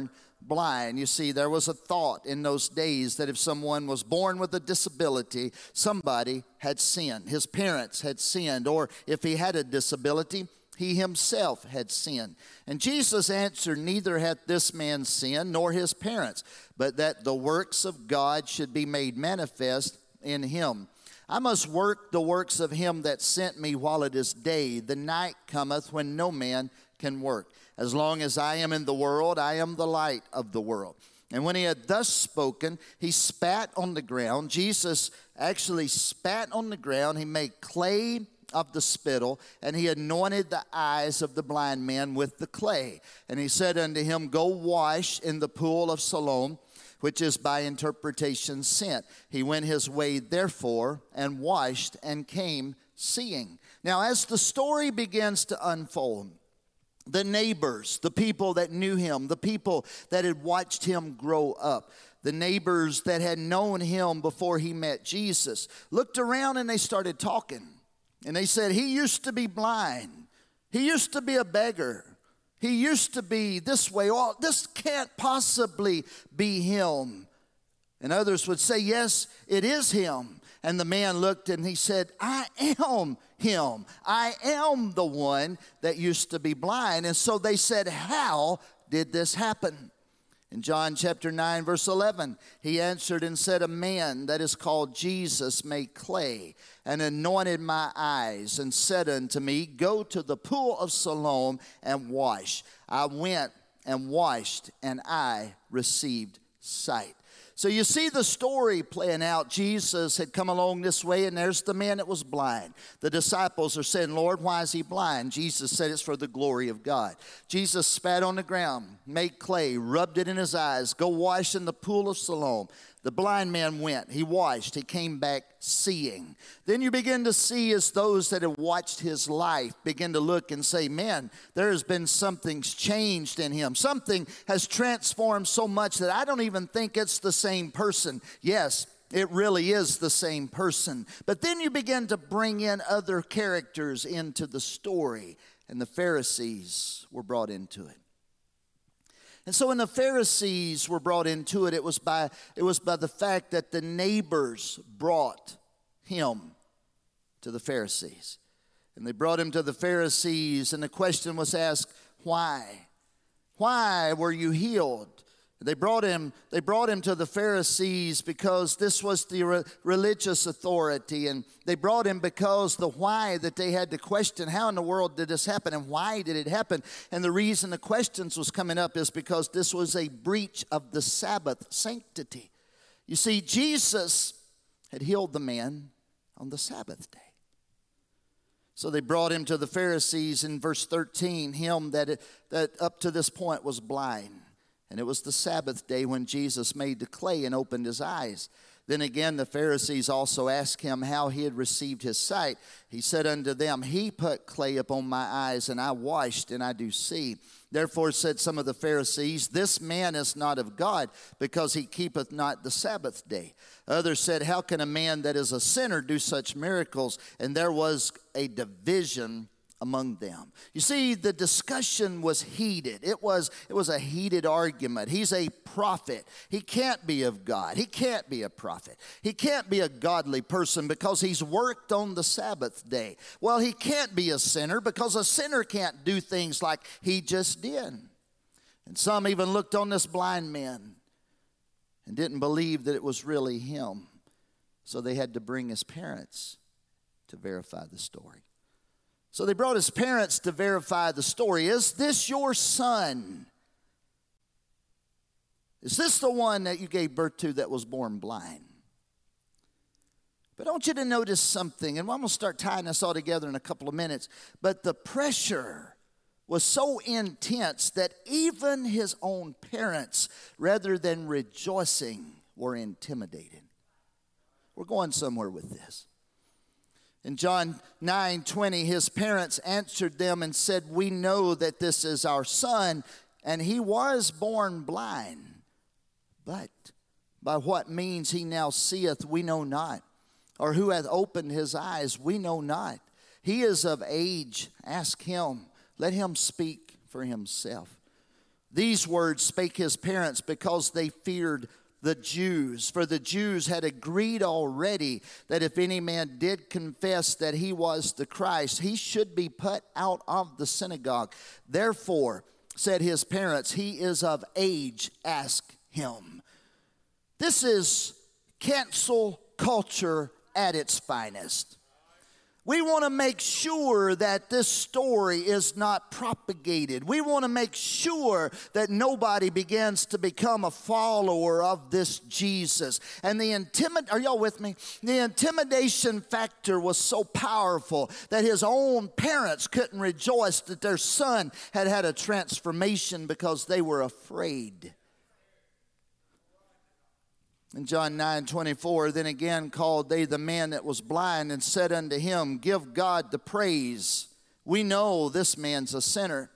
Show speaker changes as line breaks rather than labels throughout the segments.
born blind. You see, there was a thought in those days that if someone was born with a disability, somebody had sinned. His parents had sinned, or if he had a disability, he himself had sinned. And Jesus answered, Neither hath this man sinned, nor his parents, but that the works of God should be made manifest in him. I must work the works of him that sent me while it is day. The night cometh when no man can work. As long as I am in the world, I am the light of the world. And when he had thus spoken, he spat on the ground. Jesus actually spat on the ground. He made clay of the spittle, and he anointed the eyes of the blind man with the clay. And he said unto him, Go wash in the pool of Siloam, which is by interpretation sent. He went his way, therefore, and washed and came seeing. Now, as the story begins to unfold, the neighbors, the people that knew him, the people that had watched him grow up, the neighbors that had known him before he met Jesus, looked around and they started talking. And they said, He used to be blind, he used to be a beggar. He used to be this way. Oh, this can't possibly be him. And others would say, Yes, it is him. And the man looked and he said, I am him. I am the one that used to be blind. And so they said, How did this happen? In John chapter 9, verse 11, he answered and said, A man that is called Jesus made clay and anointed my eyes and said unto me, Go to the pool of Siloam and wash. I went and washed, and I received sight. So you see the story playing out. Jesus had come along this way, and there's the man that was blind. The disciples are saying, Lord, why is he blind? Jesus said it's for the glory of God. Jesus spat on the ground, made clay, rubbed it in his eyes, go wash in the pool of Siloam. The blind man went, he washed, he came back seeing. Then you begin to see as those that have watched his life begin to look and say, Man, there has been something's changed in him. Something has transformed so much that I don't even think it's the same person. Yes, it really is the same person. But then you begin to bring in other characters into the story, and the Pharisees were brought into it. And so when the Pharisees were brought into it, it was by, it was by the fact that the neighbors brought him to the Pharisees. And they brought him to the Pharisees, and the question was asked, Why? Why were you healed? They brought him, they brought him to the Pharisees because this was the re- religious authority. And they brought him because the why that they had to question how in the world did this happen and why did it happen? And the reason the questions was coming up is because this was a breach of the Sabbath sanctity. You see, Jesus had healed the man on the Sabbath day. So they brought him to the Pharisees in verse 13, him that, that up to this point was blind. And it was the Sabbath day when Jesus made the clay and opened his eyes. Then again, the Pharisees also asked him how he had received his sight. He said unto them, He put clay upon my eyes, and I washed, and I do see. Therefore said some of the Pharisees, This man is not of God, because he keepeth not the Sabbath day. Others said, How can a man that is a sinner do such miracles? And there was a division among them. You see, the discussion was heated. It was, it was a heated argument. He's a prophet. He can't be of God. He can't be a prophet. He can't be a godly person because he's worked on the Sabbath day. Well, he can't be a sinner because a sinner can't do things like he just did. And some even looked on this blind man and didn't believe that it was really him. So they had to bring his parents to verify the story. So they brought his parents to verify the story. Is this your son? Is this the one that you gave birth to that was born blind? But I want you to notice something, and I'm going to start tying this all together in a couple of minutes. But the pressure was so intense that even his own parents, rather than rejoicing, were intimidated. We're going somewhere with this. In John 9 20, his parents answered them and said, We know that this is our son, and he was born blind. But by what means he now seeth, we know not. Or who hath opened his eyes, we know not. He is of age, ask him. Let him speak for himself. These words spake his parents because they feared the Jews. For the Jews had agreed already that if any man did confess that he was the Christ, he should be put out of the synagogue. Therefore, said his parents, He is of age, ask him. This is cancel culture at its finest. We want to make sure that this story is not propagated. We want to make sure that nobody begins to become a follower of this Jesus. And the intimid are y'all with me? The intimidation factor was so powerful that his own parents couldn't rejoice that their son had had a transformation because they were afraid. In John 9 24, then again called they the man that was blind and said unto him, Give God the praise. We know this man's a sinner.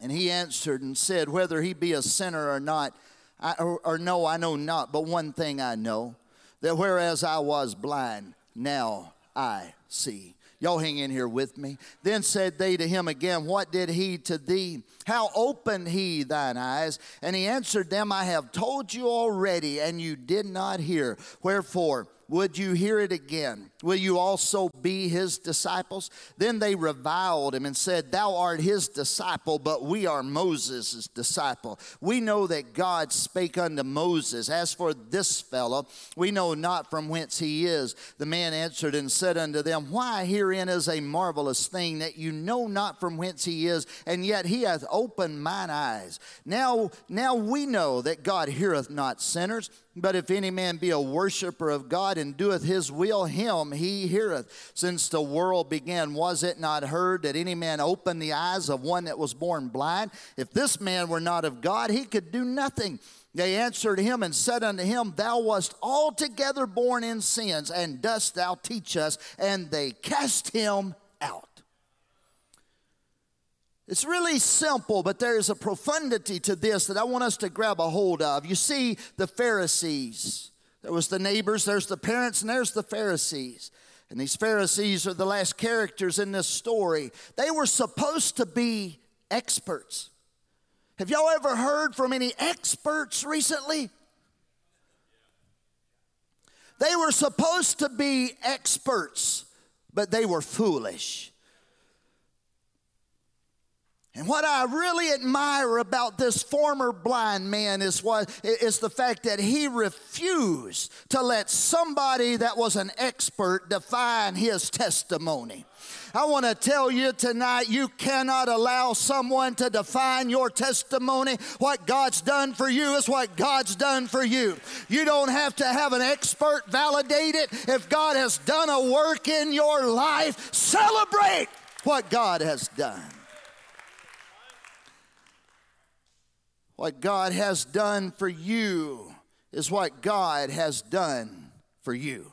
And he answered and said, Whether he be a sinner or not, I, or, or no, I know not, but one thing I know, that whereas I was blind, now I see. Y'all hang in here with me. Then said they to him again, What did he to thee? How opened he thine eyes? And he answered them, I have told you already, and you did not hear. Wherefore, would you hear it again? Will you also be his disciples? Then they reviled him and said, Thou art his disciple, but we are Moses' disciple. We know that God spake unto Moses. As for this fellow, we know not from whence he is. The man answered and said unto them, Why herein is a marvelous thing that you know not from whence he is, and yet he hath opened mine eyes. Now, now we know that God heareth not sinners. But if any man be a worshiper of God and doeth his will, him he heareth. Since the world began, was it not heard that any man opened the eyes of one that was born blind? If this man were not of God, he could do nothing. They answered him and said unto him, Thou wast altogether born in sins, and dost thou teach us? And they cast him out. It's really simple, but there's a profundity to this that I want us to grab a hold of. You see, the Pharisees. There was the neighbors, there's the parents, and there's the Pharisees. And these Pharisees are the last characters in this story. They were supposed to be experts. Have y'all ever heard from any experts recently? They were supposed to be experts, but they were foolish. And what I really admire about this former blind man is what is the fact that he refused to let somebody that was an expert define his testimony. I want to tell you tonight you cannot allow someone to define your testimony. What God's done for you is what God's done for you. You don't have to have an expert validate it. If God has done a work in your life, celebrate what God has done. What God has done for you is what God has done for you.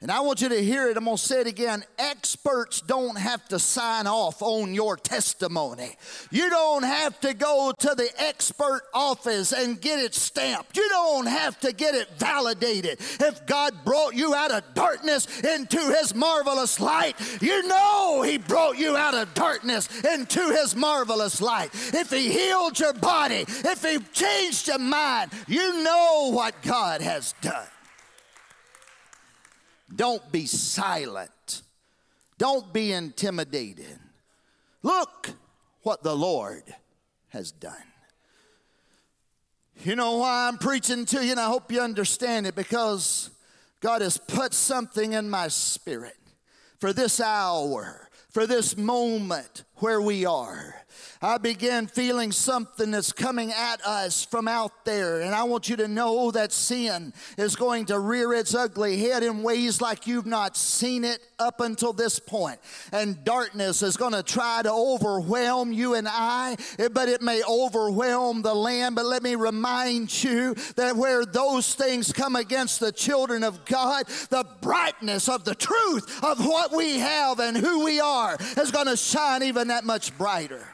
And I want you to hear it. I'm going to say it again. Experts don't have to sign off on your testimony. You don't have to go to the expert office and get it stamped. You don't have to get it validated. If God brought you out of darkness into his marvelous light, you know he brought you out of darkness into his marvelous light. If he healed your body, if he changed your mind, you know what God has done. Don't be silent. Don't be intimidated. Look what the Lord has done. You know why I'm preaching to you, and I hope you understand it because God has put something in my spirit for this hour, for this moment where we are. I began feeling something that's coming at us from out there. And I want you to know that sin is going to rear its ugly head in ways like you've not seen it up until this point. And darkness is going to try to overwhelm you and I, but it may overwhelm the land. But let me remind you that where those things come against the children of God, the brightness of the truth of what we have and who we are is going to shine even that much brighter.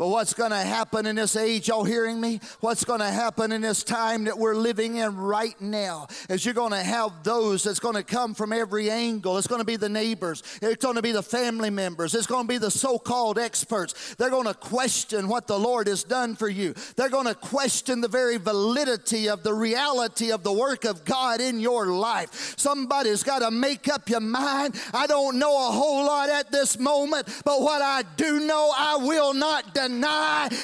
But what's going to happen in this age, y'all hearing me? What's going to happen in this time that we're living in right now is you're going to have those that's going to come from every angle. It's going to be the neighbors, it's going to be the family members, it's going to be the so called experts. They're going to question what the Lord has done for you, they're going to question the very validity of the reality of the work of God in your life. Somebody's got to make up your mind. I don't know a whole lot at this moment, but what I do know, I will not deny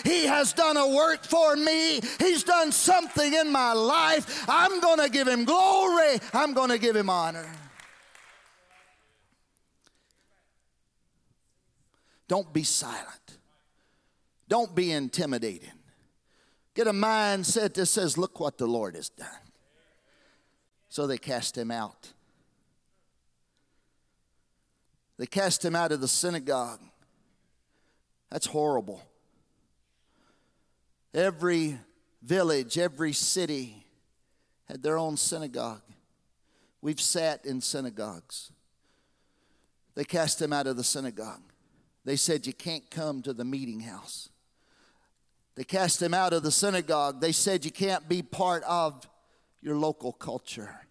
He has done a work for me. He's done something in my life. I'm going to give Him glory. I'm going to give Him honor. Don't be silent. Don't be intimidated. Get a mindset that says, Look what the Lord has done. So they cast him out. They cast him out of the synagogue. That's horrible. Every village, every city had their own synagogue. We've sat in synagogues. They cast him out of the synagogue. They said, You can't come to the meeting house. They cast him out of the synagogue. They said, You can't be part of your local culture.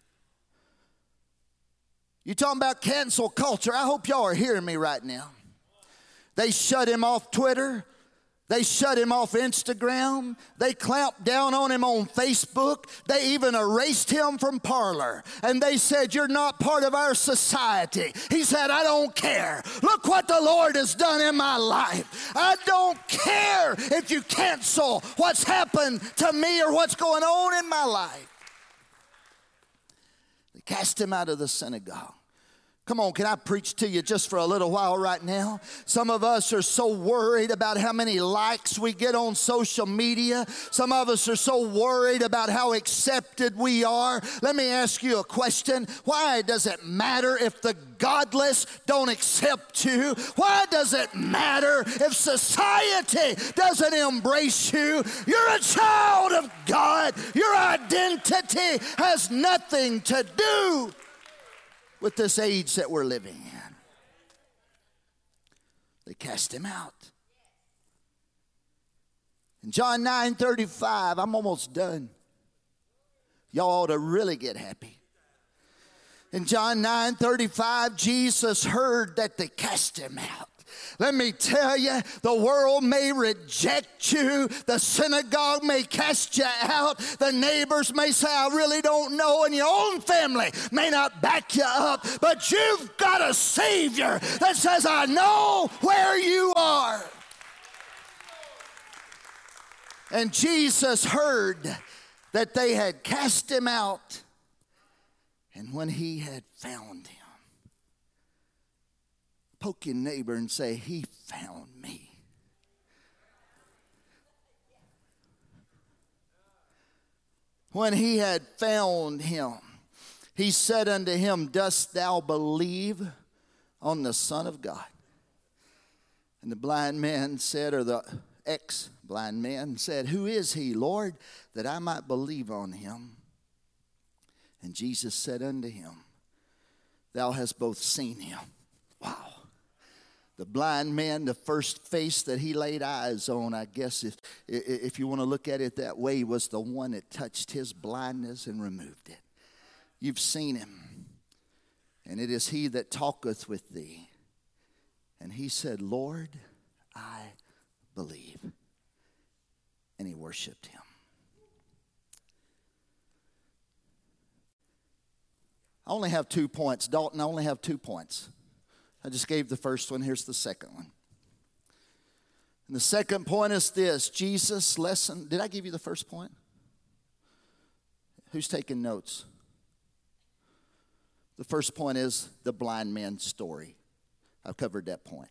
You talking about cancel culture? I hope y'all are hearing me right now. They shut him off Twitter. They shut him off Instagram. They clamped down on him on Facebook. They even erased him from Parler. And they said, You're not part of our society. He said, I don't care. Look what the Lord has done in my life. I don't care if you cancel what's happened to me or what's going on in my life. They cast him out of the synagogue. Come on, can I preach to you just for a little while right now? Some of us are so worried about how many likes we get on social media. Some of us are so worried about how accepted we are. Let me ask you a question. Why does it matter if the godless don't accept you? Why does it matter if society doesn't embrace you? You're a child of God. Your identity has nothing to do with this age that we're living in. They cast him out. In John 9 35, I'm almost done. Y'all ought to really get happy. In John 9 35, Jesus heard that they cast him out. Let me tell you, the world may reject you, the synagogue may cast you out, the neighbors may say, I really don't know, and your own family may not back you up, but you've got a Savior that says, I know where you are. And Jesus heard that they had cast him out. And when he had found him, Poke your neighbor and say, He found me. When he had found him, he said unto him, Dost thou believe on the Son of God? And the blind man said, or the ex blind man said, Who is he, Lord, that I might believe on him? And Jesus said unto him, Thou hast both seen him. Wow. The blind man, the first face that he laid eyes on, I guess, if, if you want to look at it that way, was the one that touched his blindness and removed it. You've seen him, and it is he that talketh with thee. And he said, Lord, I believe. And he worshiped him. I only have two points. Dalton, I only have two points. I just gave the first one. Here's the second one. And the second point is this Jesus' lesson. Did I give you the first point? Who's taking notes? The first point is the blind man's story. I've covered that point.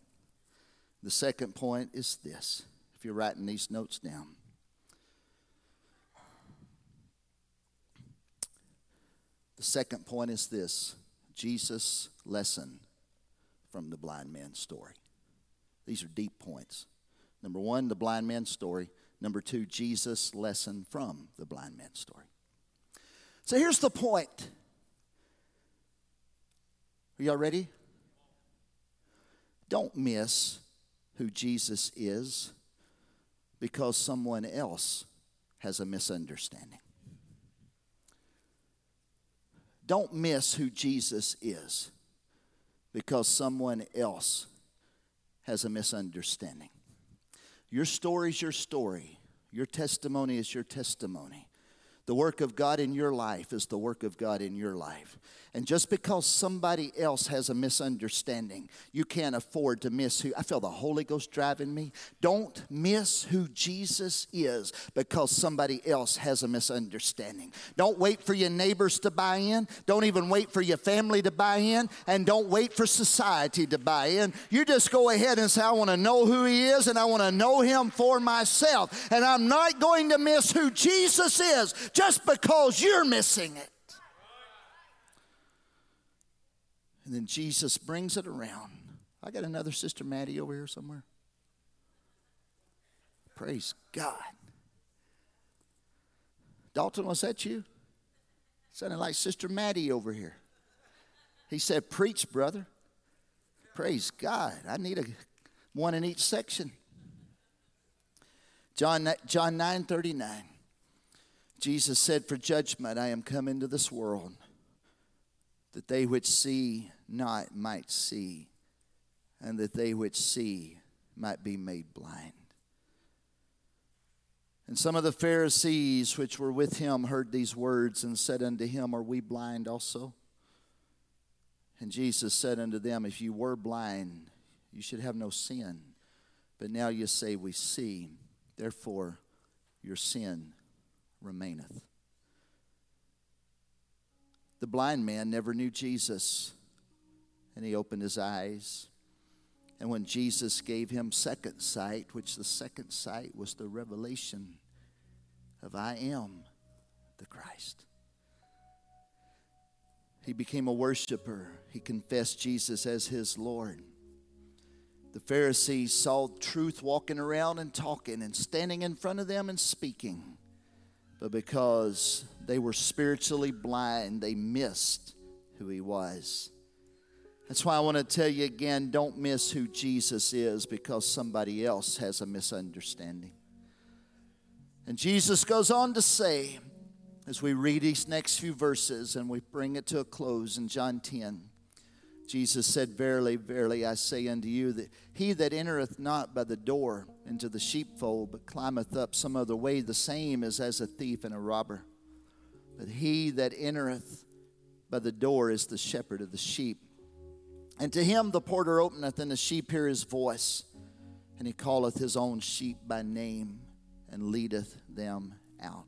The second point is this if you're writing these notes down. The second point is this Jesus' lesson from the blind man's story. These are deep points. Number one, the blind man's story. Number two, Jesus' lesson from the blind man's story. So here's the point. Are y'all ready? Don't miss who Jesus is because someone else has a misunderstanding. Don't miss who Jesus is because someone else has a misunderstanding. Your story is your story, your testimony is your testimony. The work of God in your life is the work of God in your life. And just because somebody else has a misunderstanding, you can't afford to miss who. I feel the Holy Ghost driving me. Don't miss who Jesus is because somebody else has a misunderstanding. Don't wait for your neighbors to buy in. Don't even wait for your family to buy in. And don't wait for society to buy in. You just go ahead and say, I want to know who He is and I want to know Him for myself. And I'm not going to miss who Jesus is just because you're missing it. And then Jesus brings it around. I got another Sister Maddie over here somewhere. Praise God. Dalton, was that you? Sounded like Sister Maddie over here. He said, Preach, brother. Praise God. I need a one in each section. John, John 9 39. Jesus said, For judgment I am come into this world, that they which see not might see, and that they which see might be made blind. And some of the Pharisees which were with him heard these words and said unto him, Are we blind also? And Jesus said unto them, If you were blind, you should have no sin. But now you say, We see, therefore your sin remaineth. The blind man never knew Jesus and he opened his eyes. And when Jesus gave him second sight, which the second sight was the revelation of I am the Christ. He became a worshiper. He confessed Jesus as his Lord. The Pharisees saw truth walking around and talking and standing in front of them and speaking. But because they were spiritually blind, they missed who he was. That's why I want to tell you again don't miss who Jesus is because somebody else has a misunderstanding. And Jesus goes on to say, as we read these next few verses and we bring it to a close in John 10, Jesus said, Verily, verily, I say unto you that he that entereth not by the door into the sheepfold, but climbeth up some other way, the same is as a thief and a robber. But he that entereth by the door is the shepherd of the sheep. And to him the porter openeth, and the sheep hear his voice. And he calleth his own sheep by name, and leadeth them out.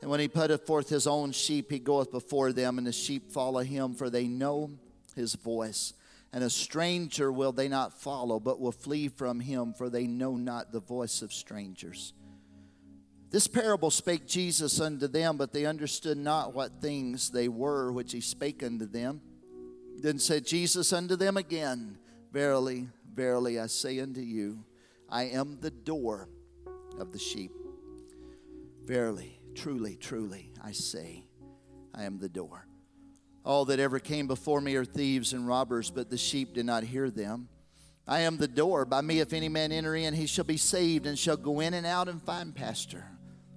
And when he putteth forth his own sheep, he goeth before them, and the sheep follow him, for they know his voice. And a stranger will they not follow, but will flee from him, for they know not the voice of strangers. This parable spake Jesus unto them, but they understood not what things they were which he spake unto them. Then said Jesus unto them again, Verily, verily, I say unto you, I am the door of the sheep. Verily, truly, truly, I say, I am the door. All that ever came before me are thieves and robbers, but the sheep did not hear them. I am the door. By me, if any man enter in, he shall be saved and shall go in and out and find pasture.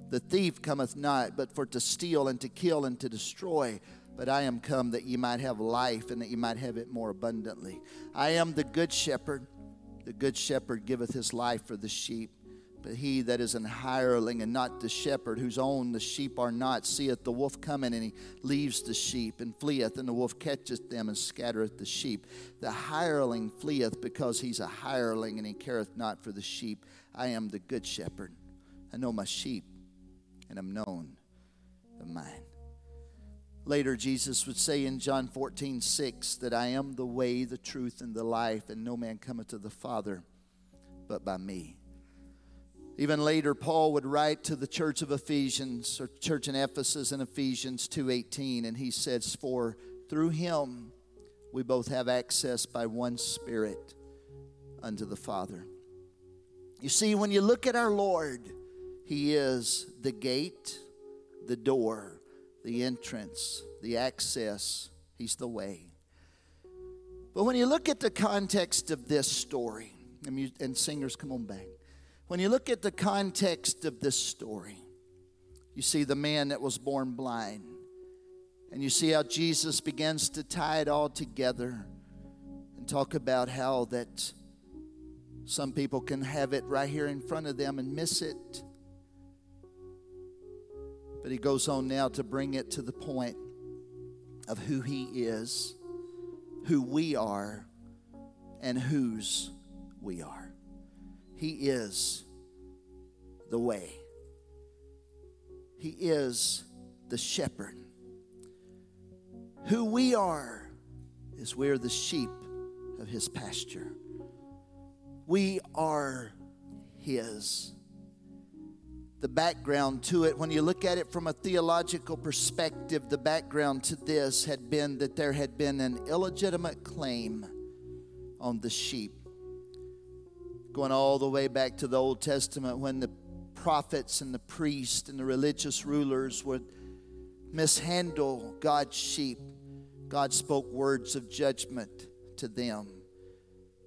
The thief cometh not, but for to steal and to kill and to destroy. But I am come that ye might have life and that ye might have it more abundantly. I am the good shepherd. The good shepherd giveth his life for the sheep. But he that is an hireling and not the shepherd, whose own the sheep are not, seeth the wolf coming, and he leaves the sheep and fleeth, and the wolf catcheth them and scattereth the sheep. The hireling fleeth because he's a hireling, and he careth not for the sheep. I am the good shepherd. I know my sheep, and I am known of mine. Later, Jesus would say in John 14, 6, that I am the way, the truth, and the life, and no man cometh to the Father but by me. Even later, Paul would write to the church of Ephesians, or church in Ephesus in Ephesians 2.18, and he says, For through him we both have access by one Spirit unto the Father. You see, when you look at our Lord, he is the gate, the door, the entrance, the access. He's the way. But when you look at the context of this story, and, singers, come on back. When you look at the context of this story, you see the man that was born blind. And you see how Jesus begins to tie it all together and talk about how that some people can have it right here in front of them and miss it. But he goes on now to bring it to the point of who he is, who we are, and whose we are. He is the way, He is the shepherd. Who we are is we're the sheep of His pasture. We are His. The background to it, when you look at it from a theological perspective, the background to this had been that there had been an illegitimate claim on the sheep. Going all the way back to the Old Testament when the prophets and the priests and the religious rulers would mishandle God's sheep, God spoke words of judgment to them.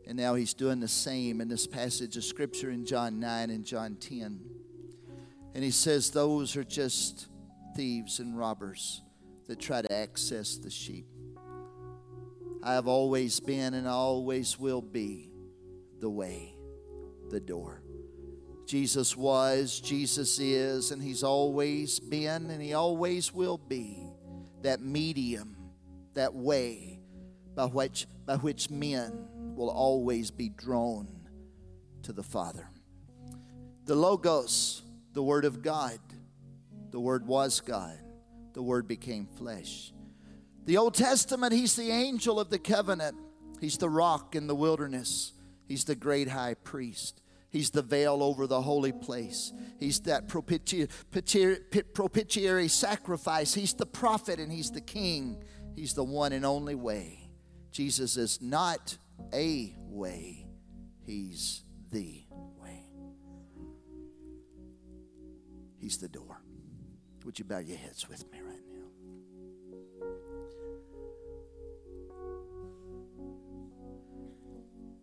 And now he's doing the same in this passage of scripture in John 9 and John 10. And he says, Those are just thieves and robbers that try to access the sheep. I have always been and always will be the way, the door. Jesus was, Jesus is, and He's always been, and He always will be that medium, that way by which, by which men will always be drawn to the Father. The Logos, the Word of God, the Word was God, the Word became flesh. The Old Testament, He's the angel of the covenant, He's the rock in the wilderness, He's the great high priest. He's the veil over the holy place. He's that propiti- propitiatory sacrifice. He's the prophet and he's the king. He's the one and only way. Jesus is not a way, he's the He's the door. Would you bow your heads with me right now?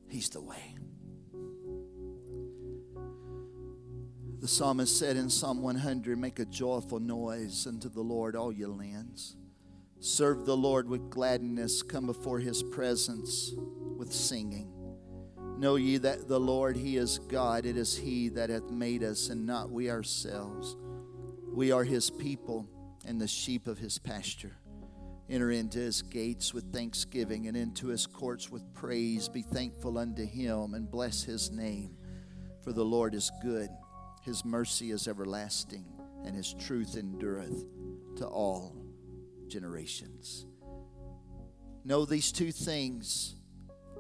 He's the way. The psalmist said in Psalm 100 Make a joyful noise unto the Lord, all ye lands. Serve the Lord with gladness, come before his presence with singing. Know ye that the Lord, he is God. It is he that hath made us, and not we ourselves. We are his people and the sheep of his pasture. Enter into his gates with thanksgiving and into his courts with praise. Be thankful unto him and bless his name, for the Lord is good his mercy is everlasting, and his truth endureth to all generations. Know these two things.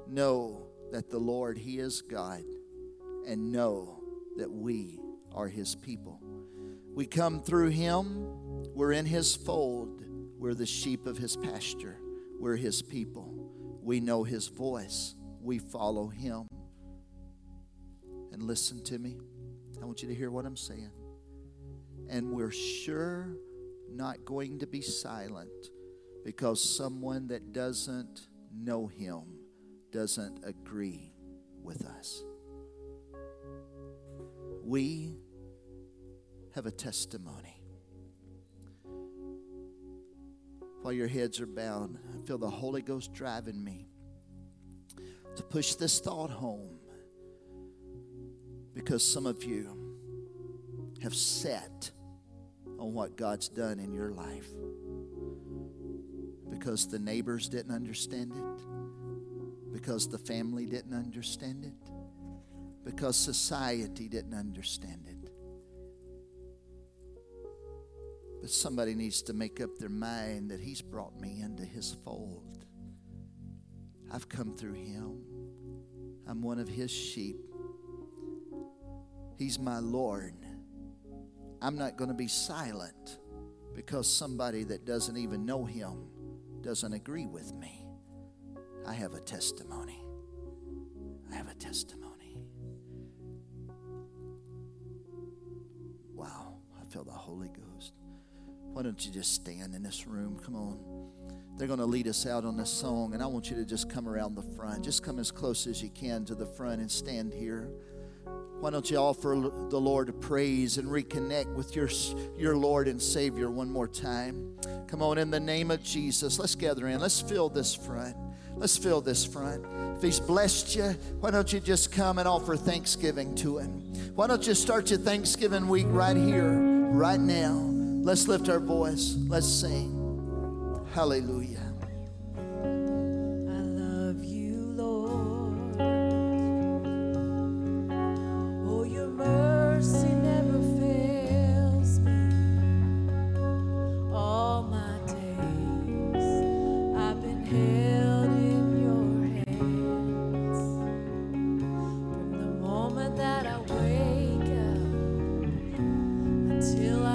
Know that the Lord, He is God, and know that we are His people. We come through Him, we're in His fold, we're the sheep of His pasture, we're His people. We know His voice, we follow Him. And listen to me. I want you to hear what I'm saying. And we're sure not going to be silent because someone that doesn't know Him doesn't agree with us. We have a testimony. While your heads are bowed, I feel the Holy Ghost driving me to push this thought home because some of you have set on what God's done in your life. Because the neighbors didn't understand it, because the family didn't understand it, because society didn't understand it. But somebody needs to make up their mind that He's brought me into His fold. I've come through Him, I'm one of His sheep. He's my Lord. I'm not going to be silent because somebody that doesn't even know Him doesn't agree with me. I have a testimony. I have a testimony. Wow, I feel the Holy Ghost. Why don't you just stand in this room? Come on. They're going to lead us out on this song, and I want you to just come around the front. Just come as close as you can to the front and stand here. Why don't you offer the Lord praise and reconnect with your, your Lord and Savior one more time? Come on, in the name of Jesus, let's gather in. Let's fill this front. Let's fill this front. If He's blessed you, why don't you just come and offer thanksgiving to Him? Why don't you start your Thanksgiving week right here, right now? Let's lift our voice. Let's sing. Hallelujah.